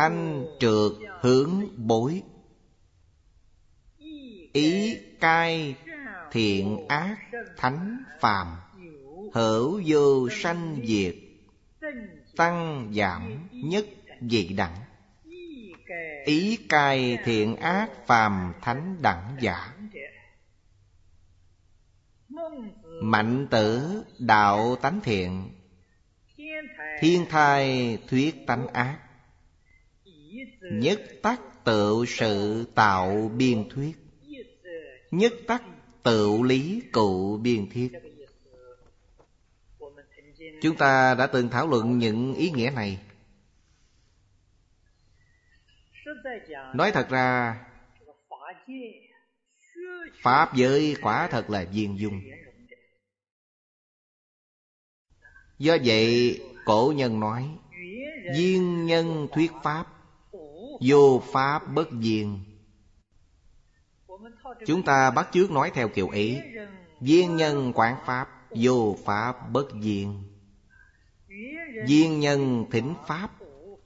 Thanh trượt hướng bối. Ý cai thiện ác thánh phàm, Hữu vô sanh diệt, Tăng giảm nhất dị đẳng. Ý cai thiện ác phàm thánh đẳng giả. Mạnh tử đạo tánh thiện, Thiên thai thuyết tánh ác. Nhất tắc tự sự tạo biên thuyết. Nhất tắc tự lý cụ biên thiết Chúng ta đã từng thảo luận những ý nghĩa này. Nói thật ra, Pháp giới quả thật là viên dung. Do vậy, cổ nhân nói, Viên nhân thuyết Pháp Vô Pháp bất diên. Chúng ta bắt chước nói theo kiểu ý. Viên nhân quán Pháp Vô Pháp bất diên, Viên nhân thỉnh Pháp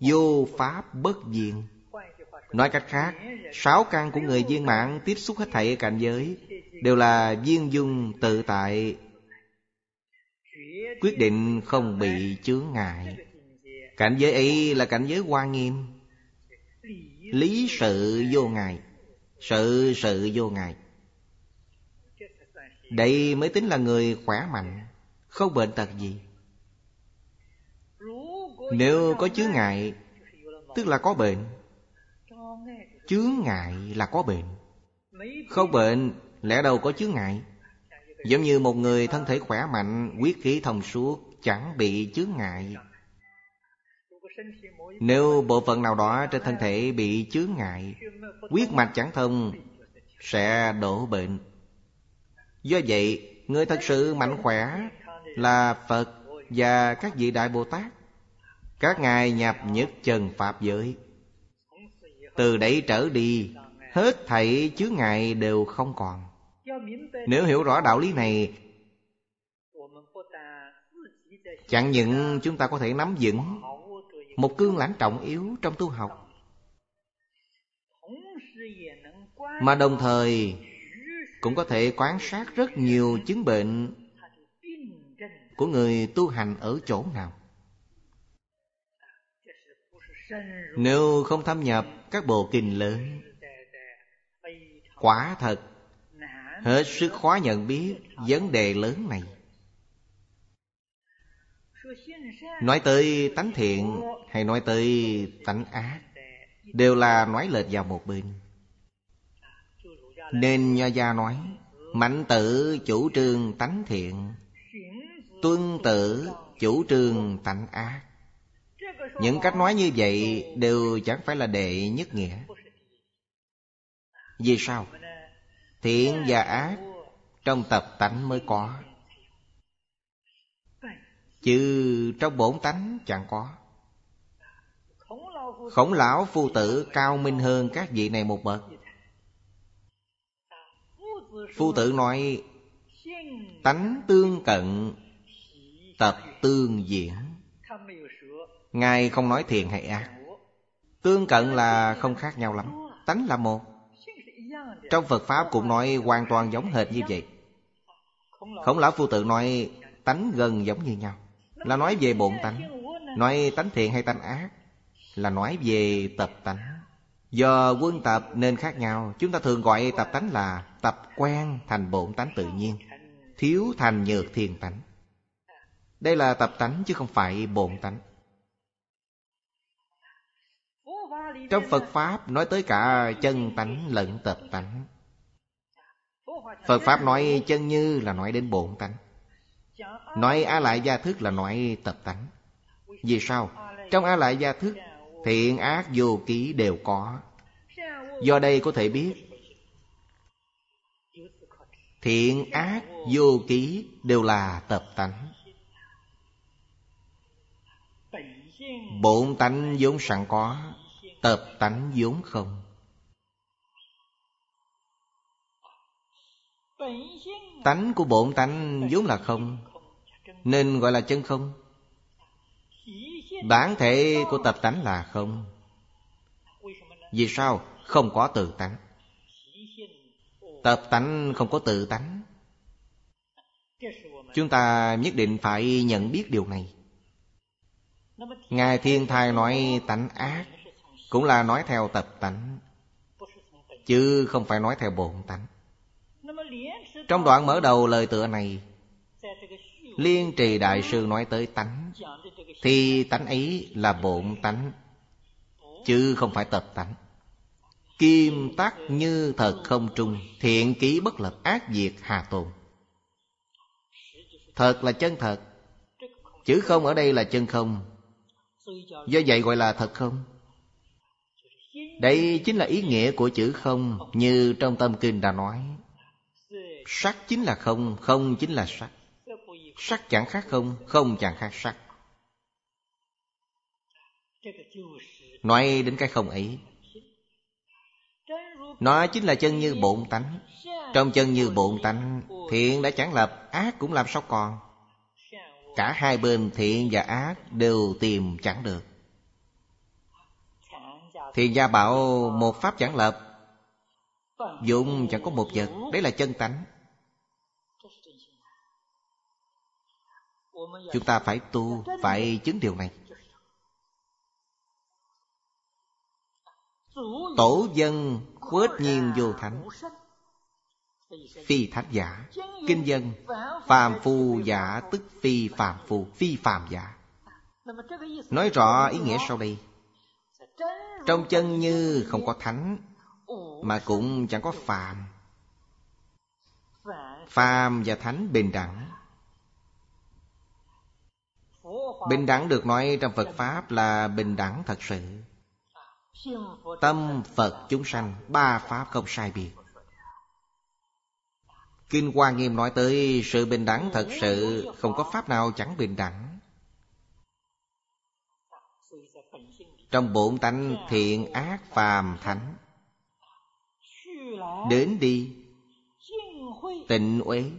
Vô Pháp bất diên. Nói cách khác Sáu căn của người viên mạng Tiếp xúc hết thảy cảnh giới Đều là viên dung tự tại. Quyết định không bị chướng ngại. Cảnh giới ấy là cảnh giới hoa nghiêm. Lý sự vô ngại Sự sự vô ngại Đây mới tính là người khỏe mạnh, Không bệnh tật gì. Nếu có chướng ngại, Tức là có bệnh. Chướng ngại là có bệnh. Không bệnh, Lẽ đâu có chướng ngại? Giống như một người thân thể khỏe mạnh Quyết khí thông suốt, Chẳng bị chướng ngại nếu bộ phận nào đó trên thân thể bị chướng ngại Quyết mạch chẳng thông, Sẽ đổ bệnh. Do vậy, Người thật sự mạnh khỏe Là Phật và các vị Đại Bồ Tát. Các ngài nhập nhất trần Pháp giới. Từ đấy trở đi, Hết thảy chướng ngại đều không còn. Nếu hiểu rõ đạo lý này, Chẳng những chúng ta có thể nắm vững một cương lãnh trọng yếu trong tu học. Mà đồng thời, Cũng có thể quan sát rất nhiều chứng bệnh Của người tu hành ở chỗ nào. Nếu không thâm nhập các bộ kinh lớn, Quả thật, Hết sức khó nhận biết vấn đề lớn này. Nói tới tánh thiện hay nói tới tánh ác, Đều là nói lệch vào một bên. Nên Nho Gia nói Mạnh tử chủ trương tánh thiện, Tuân tử chủ trương tánh ác. Những cách nói như vậy đều chẳng phải là đệ nhất nghĩa. Vì sao? Thiện và ác Trong tập tánh mới có. Chứ trong bổn tánh chẳng có. Khổng lão phu tử cao minh hơn các vị này một bậc. Phu tử nói Tánh tương cận Tập tương diễn. Ngài không nói thiện hay ác. Tương cận là không khác nhau lắm. Tánh là một. Trong Phật Pháp cũng nói hoàn toàn giống hệt như vậy. Khổng lão phu tự nói tánh gần giống như nhau là nói về bổn tánh. Nói tánh thiện hay tánh ác? Là nói về tập tánh. Do quân tập nên khác nhau. Chúng ta thường gọi tập tánh là Tập quen thành bổn tánh tự nhiên, Thiếu thành nhược thiền tánh. Đây là tập tánh chứ không phải bổn tánh. Trong Phật Pháp nói tới cả chân tánh lẫn tập tánh. Phật Pháp nói chân như là nói đến bổn tánh. Nói a lại gia thức là nói tập tánh. Vì sao? Trong a lại gia thức Thiện ác vô ký đều có. Do đây có thể biết, Thiện ác vô ký đều là tập tánh. Bổn tánh vốn sẵn có, Tập tánh vốn không. Tánh của bổn tánh vốn là không, Nên gọi là chân không. Bản thể của tập tánh là không. Vì sao? Không có tự tánh. Tập tánh không có tự tánh. Chúng ta nhất định phải nhận biết điều này. Ngài Thiên Thai nói tánh ác, Cũng là nói theo tập tánh, Chứ không phải nói theo bổn tánh. Trong đoạn mở đầu lời tựa này, Liên trì đại sư nói tới tánh. Thì tánh ấy là bổn tánh, Chứ không phải tập tánh. Kim tắc như thật không trung, Thiện ký bất lập ác diệt hà tồn. Thật là chân thật Chữ không ở đây là chân không. Do vậy gọi là thật không? Đây chính là ý nghĩa của chữ không, Như trong tâm kinh đã nói. Sắc chính là không Không chính là sắc. Sắc chẳng khác không Không chẳng khác sắc. Nói đến cái không ấy. Nó chính là chân như bổn tánh. Trong chân như bổn tánh, Thiện đã chẳng lập, Ác cũng làm sao còn? Cả hai bên thiện và ác Đều tìm chẳng được. Thiện gia bảo, một pháp chẳng lập. Dụng chẳng có một vật. Đấy là chân tánh. Chúng ta phải tu, Phải chứng điều này. Tổ dân khuếch nhiên vô thánh. Phi thánh giả. Kinh dân, Phàm phu giả, tức phi phàm phu, Phi phàm giả. Nói rõ ý nghĩa sau đây. Trong chân như không có thánh, Mà cũng chẳng có phàm. Phàm và thánh bình đẳng. Bình đẳng được nói trong Phật Pháp là bình đẳng thật sự. Tâm Phật chúng sanh, Ba Pháp không sai biệt. Kinh Hoa Nghiêm nói tới sự bình đẳng thật sự, Không có Pháp nào chẳng bình đẳng. Trong bổn tánh thiện ác phàm thánh, Đến đi, Tịnh uế,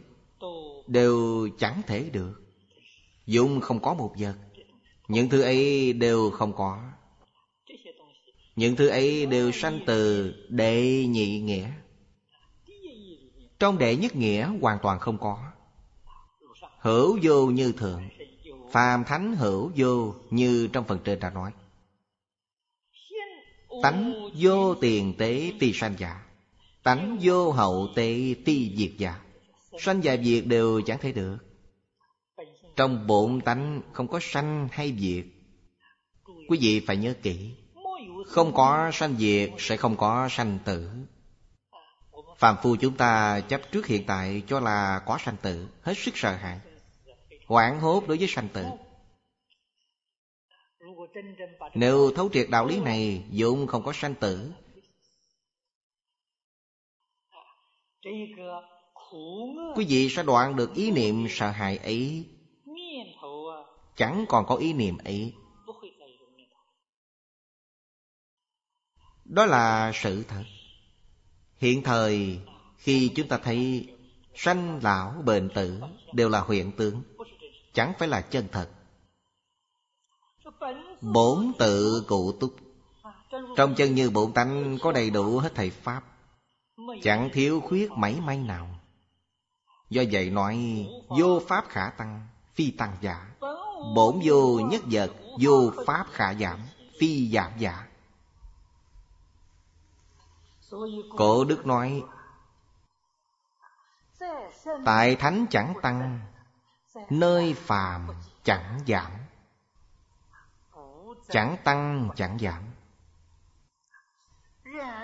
Đều chẳng thể được. Dung không có một vật. Những thứ ấy đều không có. Những thứ ấy đều sanh từ đệ nhị nghĩa. Trong đệ nhất nghĩa hoàn toàn không có. Hữu vô như thượng. Phàm thánh hữu vô như trong phần trên đã nói. Tánh vô tiền tế ti sanh giả. Tánh vô hậu tế ti diệt giả. Sanh và diệt đều chẳng thể được trong bổn tánh không có sanh hay diệt. Quý vị phải nhớ kỹ, Không có sanh diệt sẽ không có sanh tử. Phạm phu chúng ta chấp trước hiện tại cho là có sanh tử, Hết sức sợ hãi, Hoảng hốt đối với sanh tử. Nếu thấu triệt đạo lý này Dụng không có sanh tử. Quý vị sẽ đoạn được ý niệm sợ hãi ấy chẳng còn có ý niệm ấy. Đó là sự thật. Hiện thời, khi chúng ta thấy sanh lão bệnh tử đều là hiện tượng, chẳng phải là chân thật. Bổn tự cụ túc, trong chân như bổn tánh có đầy đủ hết thầy pháp, chẳng thiếu khuyết mảy may nào. Do vậy nói, vô pháp khả tăng, phi tăng giả. Bổn vô nhất vật, Vô pháp khả giảm, Phi giảm giả. Cổ Đức nói, Tại thánh chẳng tăng, Nơi phàm chẳng giảm. Chẳng tăng, chẳng giảm.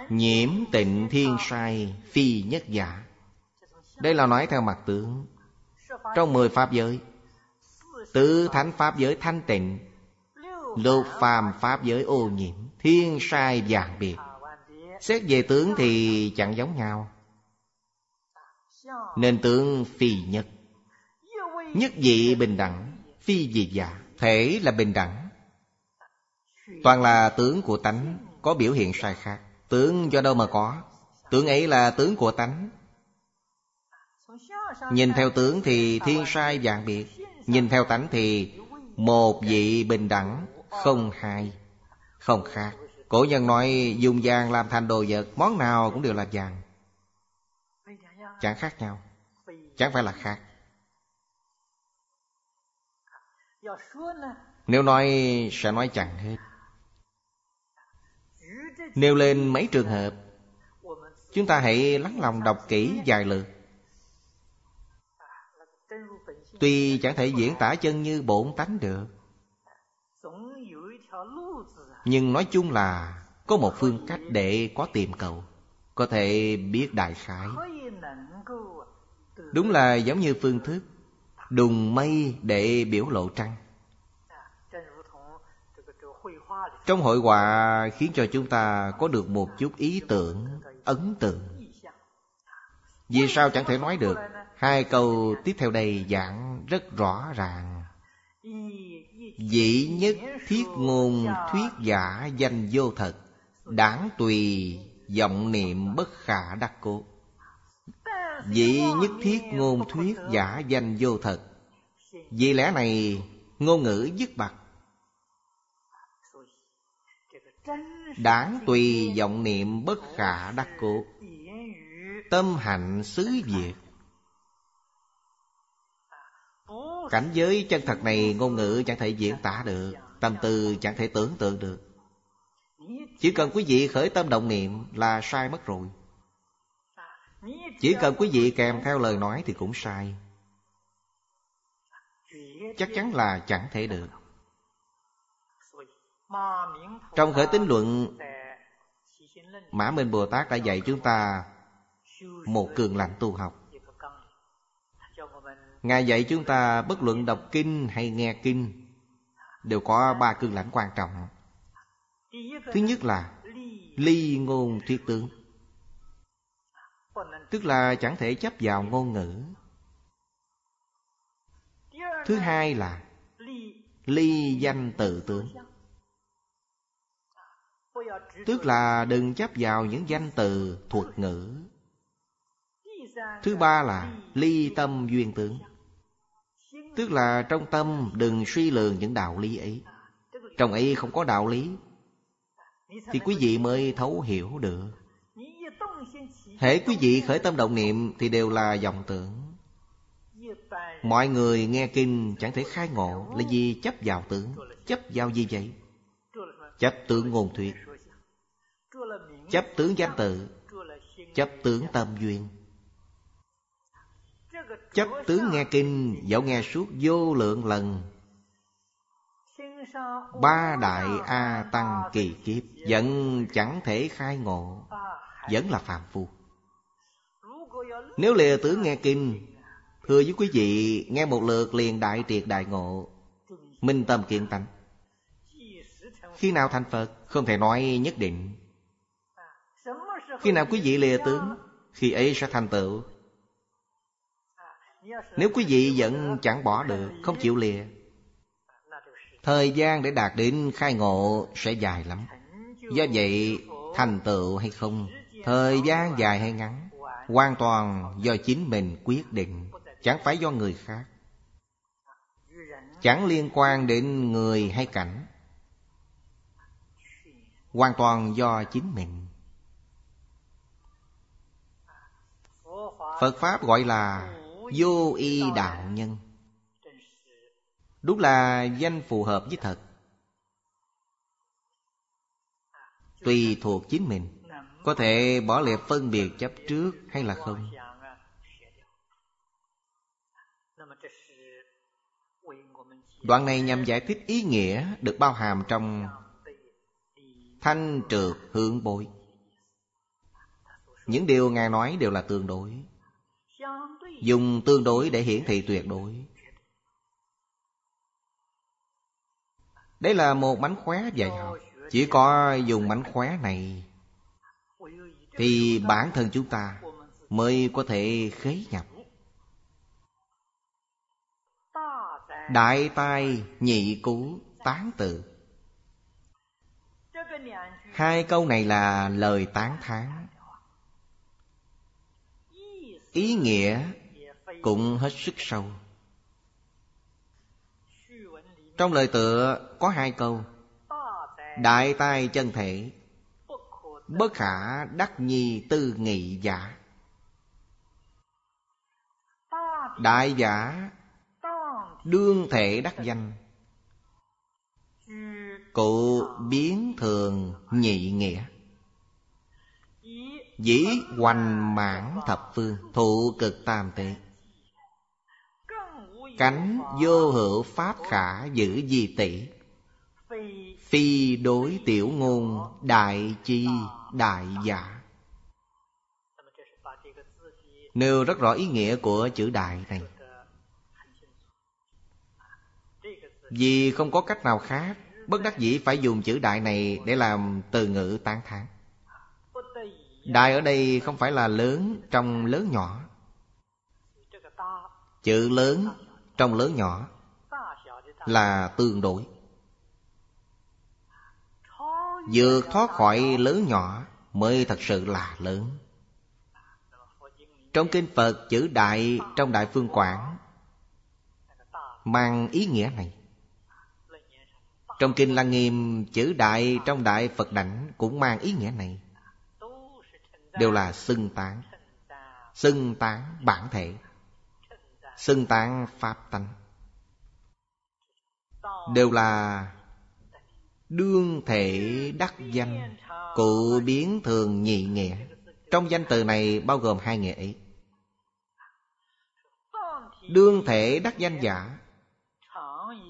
Nhiễm tịnh thiên sai, Phi nhất giả. Đây là nói theo mặt tướng. Trong mười pháp giới Tứ thánh pháp giới thanh tịnh Lục phàm pháp giới ô nhiễm, Thiên sai vàng biệt. Xét về tướng thì chẳng giống nhau. Nên tướng phi nhất. Nhất dị bình đẳng, Phi dị giả Thể là bình đẳng. Toàn là tướng của tánh, Có biểu hiện sai khác. Tướng do đâu mà có? Tướng ấy là tướng của tánh. Nhìn theo tướng thì thiên sai dạng biệt Nhìn theo tánh thì Một vị bình đẳng Không hai, Không khác. Cổ nhân nói dùng vàng làm thành đồ vật, Món nào cũng đều là vàng. Chẳng khác nhau, Chẳng phải là khác. Nếu nói sẽ nói chẳng hết. Nêu lên mấy trường hợp, Chúng ta hãy lắng lòng đọc kỹ vài lượt Tuy chẳng thể diễn tả chân như bổn tánh được Nhưng nói chung là Có một phương cách để có tìm cầu Có thể biết đại khái. Đúng là giống như phương thức Đùng mây để biểu lộ trăng. Trong hội họa khiến cho chúng ta có được một chút ý tưởng, ấn tượng. Vì sao chẳng thể nói được? Hai câu tiếp theo đây giảng rất rõ ràng. Dĩ nhất thiết ngôn thuyết giả danh vô thật, Đáng tùy vọng niệm bất khả đắc cố. Dĩ nhất thiết ngôn thuyết giả danh vô thật, Vì lẽ này ngôn ngữ dứt bạc. Đáng tùy vọng niệm bất khả đắc cố, Tâm hạnh xứ việt Cảnh giới chân thật này, ngôn ngữ chẳng thể diễn tả được, Tâm tư chẳng thể tưởng tượng được. Chỉ cần quý vị khởi tâm động niệm là sai mất rồi. Chỉ cần quý vị kèm theo lời nói thì cũng sai. Chắc chắn là chẳng thể được. Trong khởi tín luận, Mã Minh Bồ Tát đã dạy chúng ta Một cường lạnh tu học. Ngài dạy chúng ta bất luận đọc kinh hay nghe kinh, Đều có ba cương lãnh quan trọng. Thứ nhất là Ly ngôn thuyết tướng, Tức là chẳng thể chấp vào ngôn ngữ. Thứ hai là Ly danh tự tướng, Tức là đừng chấp vào những danh từ thuật ngữ. Thứ ba là ly tâm duyên tướng Tức là trong tâm đừng suy lường những đạo lý ấy. Trong ấy không có đạo lý Thì quý vị mới thấu hiểu được. Hễ quý vị khởi tâm động niệm Thì đều là dòng tưởng. Mọi người nghe kinh chẳng thể khai ngộ Là vì chấp vào tưởng, Chấp vào gì vậy? Chấp tưởng ngôn thuyết Chấp tướng danh tự Chấp tướng tâm duyên. Chấp tướng nghe kinh, Dẫu nghe suốt vô lượng lần. Ba đại A Tăng kỳ kiếp Vẫn chẳng thể khai ngộ, Vẫn là phàm phu. Nếu lìa tướng nghe kinh, Thưa với quý vị, Nghe một lượt liền đại triệt đại ngộ, Minh tâm kiện tánh. Khi nào thành Phật, Không thể nói nhất định. Khi nào quý vị lìa tướng, Khi ấy sẽ thành tựu nếu quý vị vẫn chẳng bỏ được, Không chịu lìa, Thời gian để đạt đến khai ngộ Sẽ dài lắm. Do vậy, thành tựu hay không, Thời gian dài hay ngắn, Hoàn toàn do chính mình quyết định, Chẳng phải do người khác. Chẳng liên quan đến người hay cảnh, Hoàn toàn do chính mình. Phật Pháp gọi là Vô y đạo nhân. Đúng là danh phù hợp với thật. Tùy thuộc chính mình, Có thể bỏ lệ phân biệt chấp trước hay là không. Đoạn này nhằm giải thích ý nghĩa Được bao hàm trong Thanh trượt hưởng bội. Những điều Ngài nói đều là tương đối. Dùng tương đối để hiển thị tuyệt đối. Đây là một mánh khóe dạy học Chỉ có dùng mánh khóe này Thì bản thân chúng ta Mới có thể khế nhập. Đại tai nhị cú tán tự Hai câu này là lời tán thán. Ý nghĩa cũng hết sức sâu. Trong lời tựa có hai câu. Đại tai chân thể, Bất khả đắc nhi tư nghị giả. Đại giả, Đương thể đắc danh. Cụ biến thường nhị nghĩa. Dĩ hoành mãn thập phương, Thụ cực tam tế. Cánh vô hữu pháp khả giữ di tỷ. Phi đối tiểu ngôn, đại chi, đại giả. Nêu rất rõ ý nghĩa của chữ đại này. Vì không có cách nào khác, Bất đắc dĩ phải dùng chữ đại này Để làm từ ngữ tán thán. Đại ở đây không phải là lớn trong lớn nhỏ. Chữ lớn trong lớn nhỏ Là tương đối. Vượt thoát khỏi lớn nhỏ Mới thật sự là lớn. Trong kinh Phật, chữ đại Trong Đại Phương Quảng Mang ý nghĩa này. Trong kinh Lăng Nghiêm, Chữ đại trong Đại Phật Đảnh Cũng mang ý nghĩa này. Đều là xưng tán. Xưng tán bản thể. Xưng tán Pháp tánh. Đều là Đương thể đắc danh Cụ biến thường nhị nghĩa. Trong danh từ này bao gồm hai nghĩa ấy Đương thể đắc danh giả,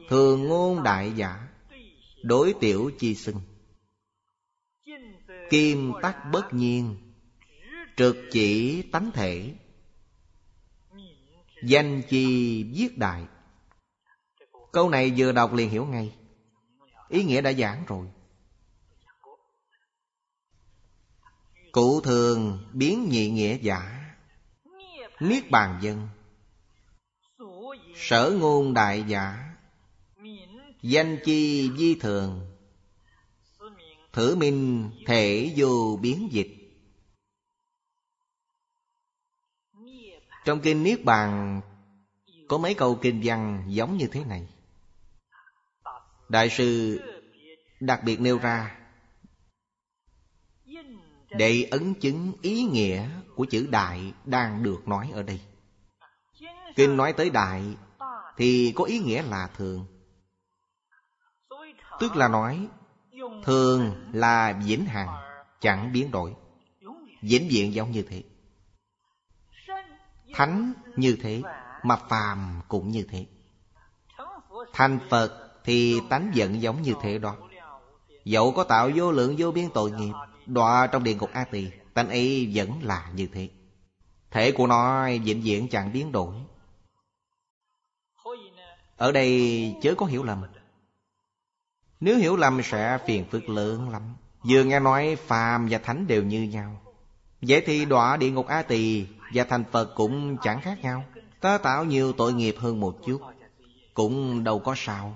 Thường ngôn đại giả, Đối tiểu chi xưng. Kim tắc bất nhiên Trực chỉ tánh thể. Danh chi viết đại Câu này vừa đọc liền hiểu ngay. Ý nghĩa đã giảng rồi. Cụ thường biến nhị nghĩa giả, Niết bàn dân. Sở ngôn đại giả, Danh chi di thường. Thử minh thể vô biến dịch. Trong kinh Niết Bàn Có mấy câu kinh văn giống như thế này. Đại sư đặc biệt nêu ra, Để ấn chứng ý nghĩa của chữ đại đang được nói ở đây. Kinh nói tới đại Thì có ý nghĩa là thường. Tức là nói, Thường là vĩnh hằng, Chẳng biến đổi. Vĩnh viễn giống như thế. Thánh như thế, Mà phàm cũng như thế. Thành Phật thì tánh giận giống như thế đó. Dẫu có tạo vô lượng vô biên tội nghiệp, Đọa trong địa ngục A Tỳ, Tánh ấy vẫn là như thế. Thể của nó vĩnh viễn chẳng biến đổi. Ở đây chớ có hiểu lầm. Nếu hiểu lầm sẽ phiền phức lớn lắm. Vừa nghe nói phàm và thánh đều như nhau. Vậy thì đọa địa ngục A Tỳ và thành Phật cũng chẳng khác nhau. Ta tạo nhiều tội nghiệp hơn một chút, Cũng đâu có sao.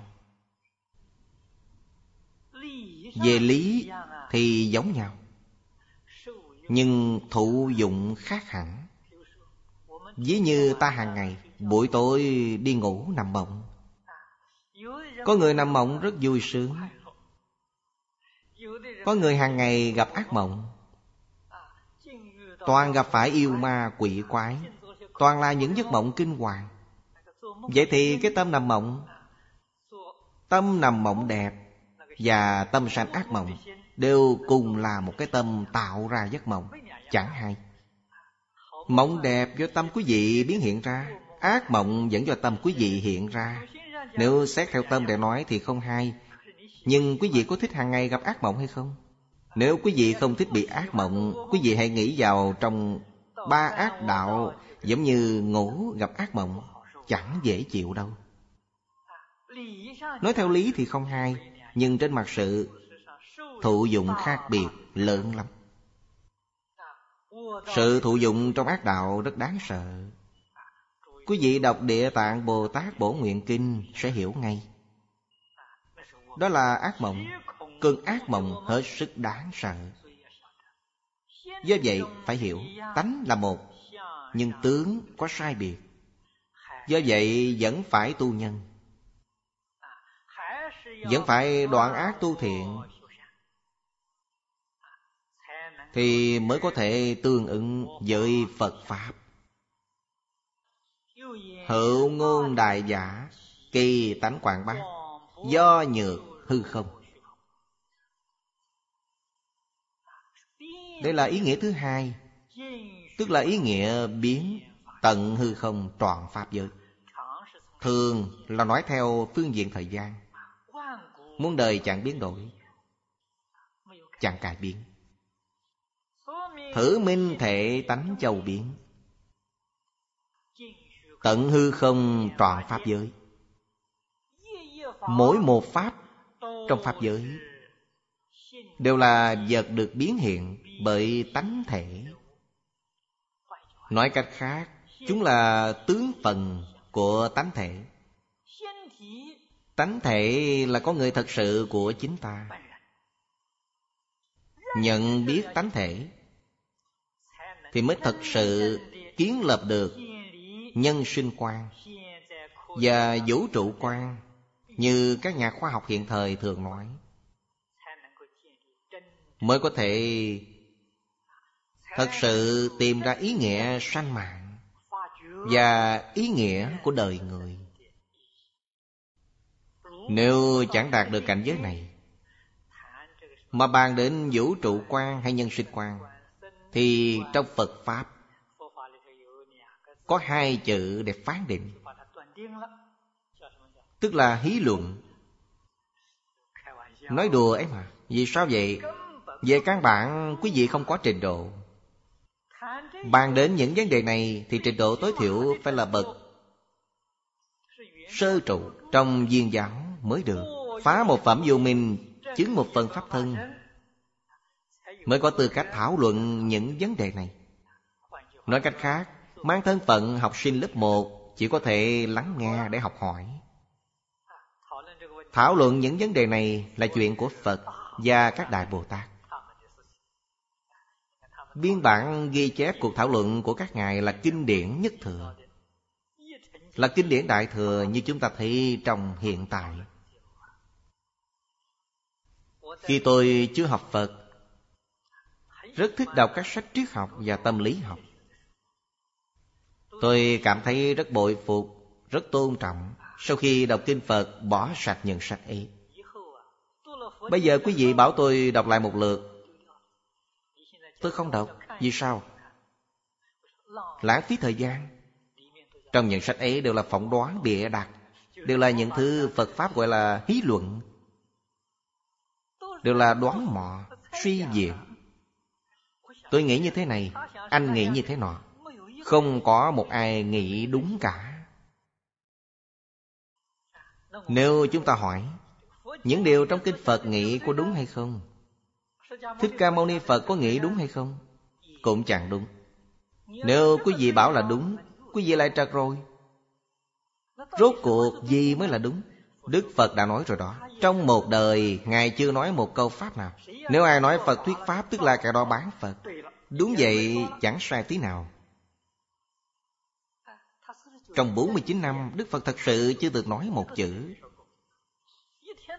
Về lý thì giống nhau, nhưng thụ dụng khác hẳn. Ví như ta hàng ngày, buổi tối đi ngủ nằm mộng. Có người nằm mộng rất vui sướng. Có người hàng ngày gặp ác mộng toàn gặp phải yêu ma, quỷ quái. Toàn là những giấc mộng kinh hoàng. Vậy thì cái tâm nằm mộng, tâm nằm mộng đẹp và tâm sanh ác mộng đều cùng là một cái tâm tạo ra giấc mộng, chẳng hay. Mộng đẹp do tâm quý vị biến hiện ra, ác mộng vẫn do tâm quý vị hiện ra. Nếu xét theo tâm để nói thì không hay. Nhưng quý vị có thích hàng ngày gặp ác mộng hay không? Nếu quý vị không thích bị ác mộng, quý vị hãy nghĩ vào trong ba ác đạo giống như ngủ gặp ác mộng, chẳng dễ chịu đâu. Nói theo lý thì không hay, nhưng trên mặt sự thụ dụng khác biệt lớn lắm. Sự thụ dụng trong ác đạo rất đáng sợ. Quý vị đọc địa tạng bồ tát bổ nguyện kinh sẽ hiểu ngay. Đó là ác mộng cơn ác mộng hết sức đáng sợ. Do vậy, phải hiểu, tánh là một, nhưng tướng có sai biệt. Do vậy, vẫn phải tu nhân. Vẫn phải đoạn ác tu thiện. Thì mới có thể tương ứng với phật pháp. Hữu ngôn đại giả, kỳ tánh quảng bác do nhược hư không. Đây là ý nghĩa thứ hai, tức là ý nghĩa biến tận hư không toàn pháp giới. Thường là nói theo phương diện thời gian. Muôn đời chẳng biến đổi, chẳng cải biến. Thử minh thể tánh châu biến, tận hư không toàn pháp giới. Mỗi một pháp trong pháp giới đều là vật được biến hiện bởi tánh thể. Nói cách khác, chúng là tướng phần của tánh thể. Tánh thể là có người thật sự của chính ta. Nhận biết tánh thể thì mới thật sự kiến lập được nhân sinh quan và vũ trụ quan như các nhà khoa học hiện thời thường nói. Mới có thể thật sự tìm ra ý nghĩa sanh mạng và ý nghĩa của đời người. Nếu chẳng đạt được cảnh giới này, mà bàn đến vũ trụ quan hay nhân sinh quan, thì trong phật pháp có hai chữ để phán định. Tức là hí luận. Nói đùa ấy mà, vì sao vậy? Về căn bản, quý vị không có trình độ. Bàn đến những vấn đề này Thì trình độ tối thiểu phải là bậc Sơ trụ trong viên giáo mới được. Phá một phẩm vô minh, Chứng một phần pháp thân, Mới có tư cách thảo luận những vấn đề này. Nói cách khác, Mang thân phận học sinh lớp 1 Chỉ có thể lắng nghe để học hỏi. Thảo luận những vấn đề này là chuyện của Phật và các Đại Bồ Tát. Biên bản ghi chép cuộc thảo luận của các ngài là kinh điển nhất thừa. Là kinh điển đại thừa như chúng ta thấy trong hiện tại. Khi tôi chưa học Phật Rất thích đọc các sách triết học và tâm lý học. Tôi cảm thấy rất bội phục, rất tôn trọng Sau khi đọc kinh Phật bỏ sạch những sách ấy. Bây giờ quý vị bảo tôi đọc lại một lượt. Tôi không đọc. Vì sao? Lãng phí thời gian. Trong những sách ấy đều là phỏng đoán bịa đặt, Đều là những thứ Phật Pháp gọi là hí luận, Đều là đoán mò, Suy diễn. Tôi nghĩ như thế này, Anh nghĩ như thế nọ. Không có một ai nghĩ đúng cả. Nếu chúng ta hỏi, Những điều trong kinh Phật nghĩ có đúng hay không? Thích Ca Mâu Ni Phật có nghĩ đúng hay không? Cũng chẳng đúng. Nếu quý vị bảo là đúng, Quý vị lại trật rồi. Rốt cuộc gì mới là đúng? Đức Phật đã nói rồi đó. Trong một đời, Ngài chưa nói một câu Pháp nào. Nếu ai nói Phật thuyết Pháp, Tức là kẻ đó bán Phật. Đúng vậy, chẳng sai tí nào. Trong 49 năm, Đức Phật thật sự chưa được nói một chữ.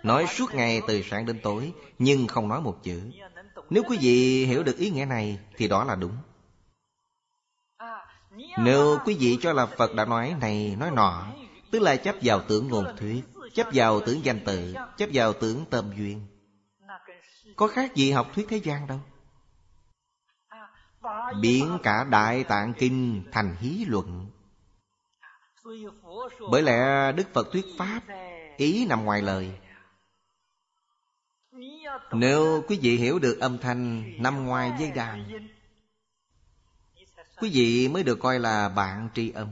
Nói suốt ngày từ sáng đến tối, Nhưng không nói một chữ. Nếu quý vị hiểu được ý nghĩa này, Thì đó là đúng. Nếu quý vị cho là Phật đã nói này, nói nọ, Tức là chấp vào tưởng ngôn thuyết, Chấp vào tưởng danh tự Chấp vào tưởng tâm duyên. Có khác gì học thuyết thế gian đâu. Biến cả Đại Tạng Kinh thành hí luận. Bởi lẽ Đức Phật thuyết Pháp Ý nằm ngoài lời nếu quý vị hiểu được âm thanh nằm ngoài dây đàn Quý vị mới được coi là bạn tri âm.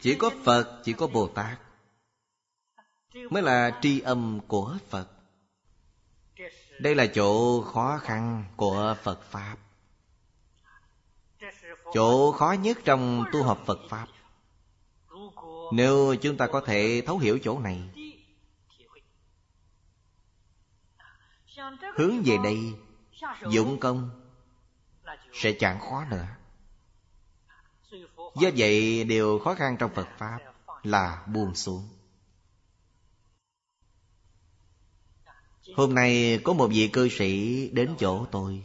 Chỉ có Phật, chỉ có Bồ Tát Mới là tri âm của Phật. Đây là chỗ khó khăn của Phật Pháp. Chỗ khó nhất trong tu học Phật Pháp. Nếu chúng ta có thể thấu hiểu chỗ này Hướng về đây Dụng công Sẽ chẳng khó nữa. Do vậy, điều khó khăn trong Phật Pháp Là buông xuống. Hôm nay có một vị cư sĩ đến chỗ tôi.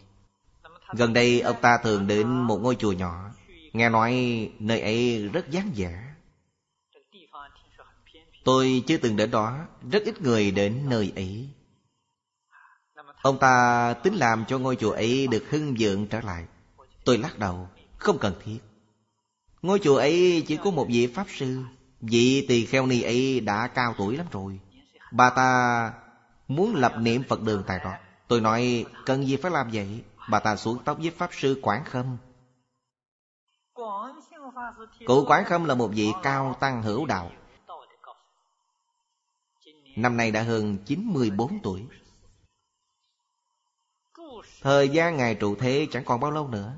Gần đây, ông ta thường đến một ngôi chùa nhỏ. Nghe nói nơi ấy rất vắng vẻ. Tôi chưa từng đến đó, Rất ít người đến nơi ấy. Ông ta tính làm cho ngôi chùa ấy được hưng vượng trở lại. Tôi lắc đầu, Không cần thiết. Ngôi chùa ấy chỉ có một vị Pháp Sư. Vị tỳ kheo ni ấy đã cao tuổi lắm rồi. Bà ta muốn lập niệm Phật đường tại đó. Tôi nói, cần gì phải làm vậy? Bà ta xuống tóc với Pháp Sư Quảng Khâm. Cụ Quảng Khâm là một vị cao tăng hữu đạo. Năm nay đã hơn 94 tuổi. Thời gian Ngài trụ thế chẳng còn bao lâu nữa.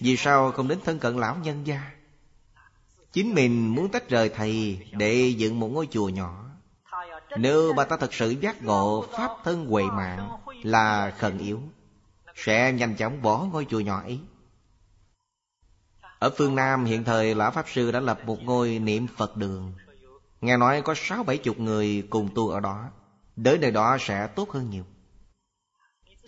Vì sao không đến thân cận lão nhân gia? Chính mình muốn tách rời thầy Để dựng một ngôi chùa nhỏ. Nếu bà ta thật sự giác ngộ Pháp thân huệ mạng Là khẩn yếu, Sẽ nhanh chóng bỏ ngôi chùa nhỏ ấy. Ở phương Nam hiện thời, Lão Pháp Sư đã lập một ngôi niệm Phật đường. Nghe nói có sáu bảy chục người cùng tu ở đó. Đến nơi đó sẽ tốt hơn nhiều.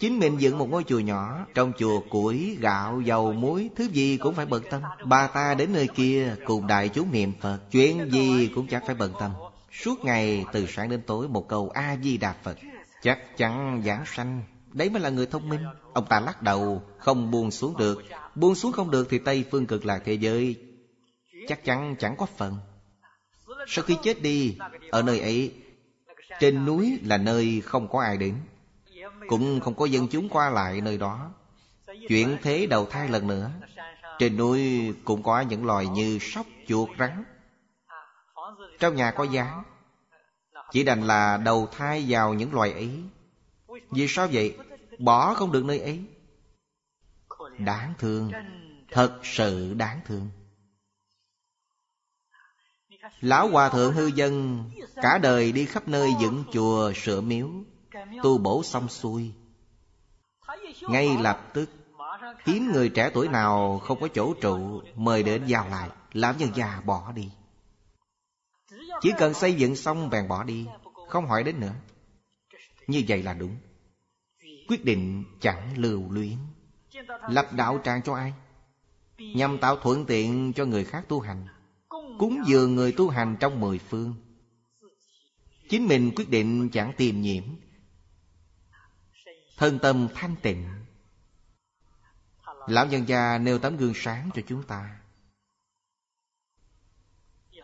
Chính mình dựng một ngôi chùa nhỏ Trong chùa củi, gạo, dầu, muối Thứ gì cũng phải bận tâm. Bà ta đến nơi kia cùng đại chúng niệm Phật. Chuyện gì cũng chẳng phải bận tâm. Suốt ngày từ sáng đến tối Một câu A-di-đà Phật. Chắc chắn giảng sanh. Đấy mới là người thông minh. Ông ta lắc đầu Không buông xuống được. Buông xuống không được thì Tây phương cực lạc thế giới. Chắc chắn chẳng có phần. Sau khi chết đi Ở nơi ấy Trên núi là nơi không có ai đến cũng không có dân chúng qua lại nơi đó. Chuyển thế đầu thai lần nữa Trên núi cũng có những loài như sóc, chuột, rắn. Trong nhà có giá. Chỉ đành là đầu thai vào những loài ấy. Vì sao vậy? Bỏ không được nơi ấy. Đáng thương. Thật sự đáng thương. Lão Hòa Thượng Hư Dân Cả đời đi khắp nơi dựng chùa sửa miếu tu bổ xong xuôi. Ngay lập tức hiếm người trẻ tuổi nào không có chỗ trụ, mời đến giao lại. Lão nhân già bỏ đi. Chỉ cần xây dựng xong, bèn bỏ đi. Không hỏi đến nữa. Như vậy là đúng. Quyết định chẳng lưu luyến. Lập đạo tràng cho ai? Nhằm tạo thuận tiện cho người khác tu hành. Cúng dường người tu hành trong mười phương. Chính mình quyết định chẳng tìm nhiễm thân tâm thanh tịnh. Lão nhân gia nêu tấm gương sáng cho chúng ta.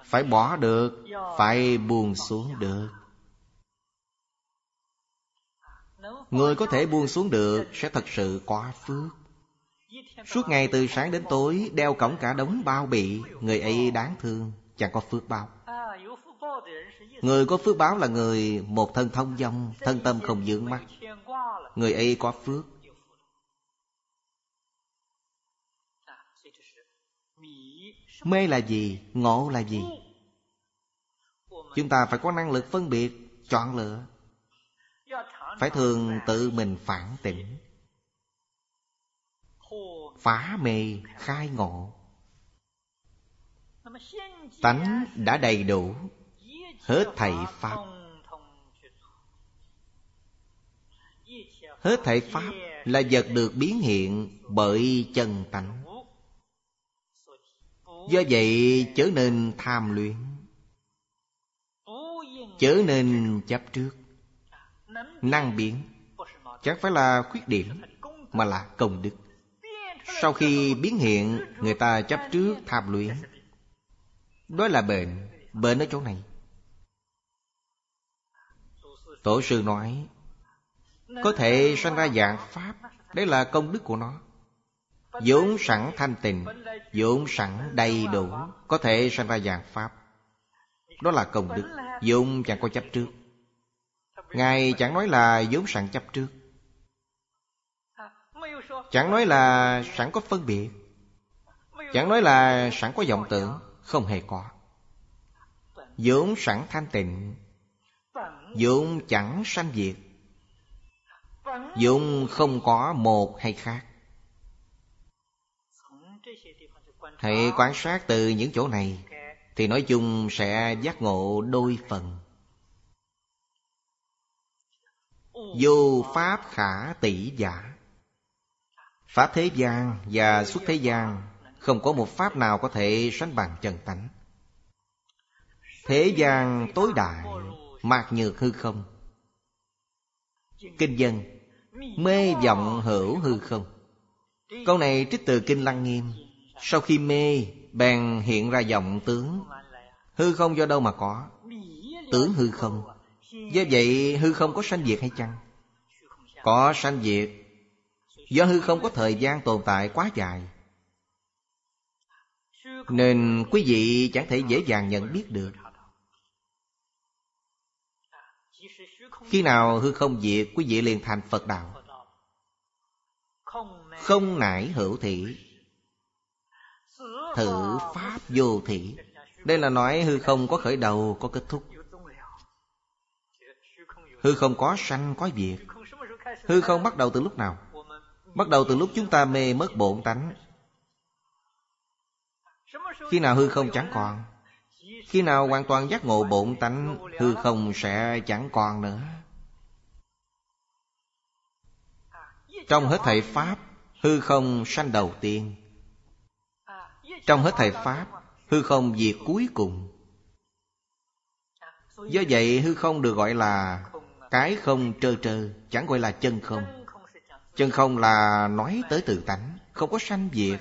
Phải bỏ được, phải buông xuống được. Người có thể buông xuống được sẽ thật sự quá phước. Suốt ngày từ sáng đến tối đeo cổng cả đống bao bị người ấy đáng thương, chẳng có phước bao người có phước báo là người một thân thông dong thân tâm không dưỡng mắt. Người ấy có phước. Mê là gì? Ngộ là gì? Chúng ta phải có năng lực phân biệt, Chọn lựa. Phải thường tự mình phản tỉnh. Phá mê, khai ngộ. Tánh đã đầy đủ. Hết thảy Pháp. Hết thảy Pháp là vật được biến hiện bởi chân tánh. Do vậy chớ nên tham luyện Chớ nên chấp trước. Năng biến Chẳng phải là khuyết điểm Mà là công đức. Sau khi biến hiện, Người ta chấp trước tham luyện Đó là bệnh Bệnh ở chỗ này. Tổ sư nói, có thể sanh ra dạng Pháp, Đấy là công đức của nó. Vốn sẵn thanh tịnh, vốn sẵn đầy đủ, Có thể sanh ra dạng Pháp. Đó là công đức, vốn chẳng có chấp trước. Ngài chẳng nói là vốn sẵn chấp trước. Chẳng nói là sẵn có phân biệt. Chẳng nói là sẵn có vọng tưởng, Không hề có. Vốn sẵn thanh tịnh vốn chẳng sanh diệt. Dụng không có một hay khác. Hãy quan sát từ những chỗ này, Thì nói chung sẽ giác ngộ đôi phần. Vô pháp khả tỷ giả. Pháp thế gian và xuất thế gian, Không có một pháp nào có thể sánh bằng chân tánh. Thế gian tối đại Mạc nhược hư không? Kinh dân, Mê vọng hữu hư không? Câu này trích từ Kinh Lăng Nghiêm. Sau khi mê, Bèn hiện ra vọng tướng. Hư không do đâu mà có? Tướng hư không. Do vậy, hư không có sanh diệt hay chăng? Có sanh diệt. Do hư không có thời gian tồn tại quá dài. Nên quý vị chẳng thể dễ dàng nhận biết được. Khi nào hư không diệt, Quý vị liền thành Phật đạo. Không nải hữu thị. Thử pháp vô thị. Đây là nói hư không có khởi đầu, Có kết thúc. Hư không có sanh, có diệt. Hư không bắt đầu từ lúc nào? Bắt đầu từ lúc chúng ta mê mất bổn tánh. Khi nào hư không chẳng còn? Khi nào hoàn toàn giác ngộ bổn tánh, Hư không sẽ chẳng còn nữa. Trong hết thầy Pháp, Hư không sanh đầu tiên. Trong hết thầy Pháp, Hư không diệt cuối cùng. Do vậy, hư không được gọi là Cái không trơ trơ, Chẳng gọi là chân không. Chân không là nói tới tự tánh, Không có sanh diệt.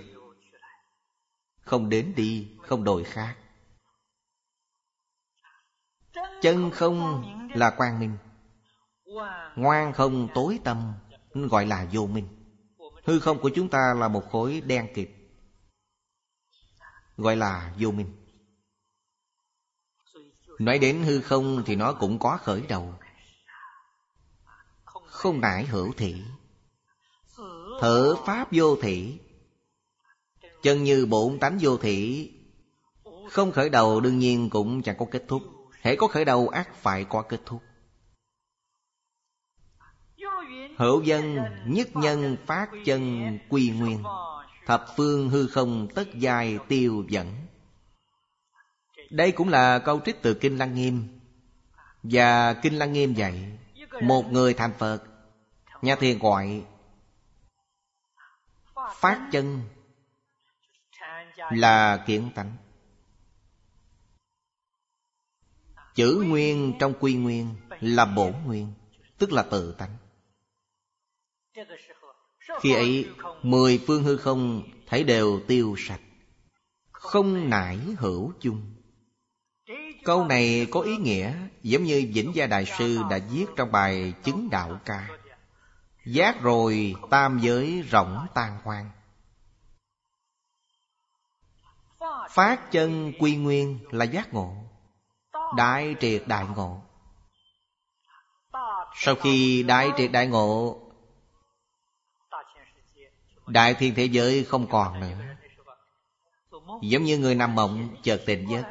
Không đến đi, Không đổi khác. Chân không là quang minh. Ngoan không tối tâm, Gọi là vô minh. Hư không của chúng ta là một khối đen kịt, Gọi là vô minh. Nói đến hư không thì nó cũng có khởi đầu. Không nải hữu thị, Thở pháp vô thị. Chân như bổn tánh vô thị, Không khởi đầu đương nhiên cũng chẳng có kết thúc. Hễ có khởi đầu, ác phải có kết thúc. Hữu dân, nhất nhân, phát chân, quy nguyên. Thập phương hư không, tất dài tiêu dẫn. Đây cũng là câu trích từ Kinh Lăng Nghiêm. Và Kinh Lăng Nghiêm dạy, Một người thành Phật, Nhà thiền gọi Phát chân, Là kiện tánh. Chữ nguyên trong quy nguyên Là bổn nguyên, Tức là tự tánh. Khi ấy, Mười phương hư không Thấy đều tiêu sạch, Không nải hữu chung. Câu này có ý nghĩa Giống như Vĩnh Gia Đại Sư đã viết trong bài Chứng Đạo Ca. Giác rồi, tam giới rộng tan hoang. Phát chân quy nguyên là giác ngộ. Đại triệt đại ngộ. Sau khi đại triệt đại ngộ, Đại thiên thế giới không còn nữa. Giống như người nằm mộng, chợt tỉnh giấc.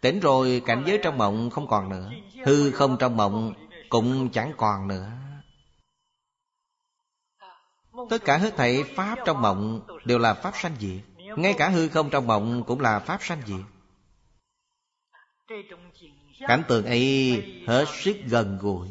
Tỉnh rồi, cảnh giới trong mộng không còn nữa. Hư không trong mộng cũng chẳng còn nữa. Tất cả hết thảy Pháp trong mộng Đều là Pháp sanh diệt. Ngay cả hư không trong mộng Cũng là Pháp sanh diệt. Cảnh tượng ấy hết sức gần gũi.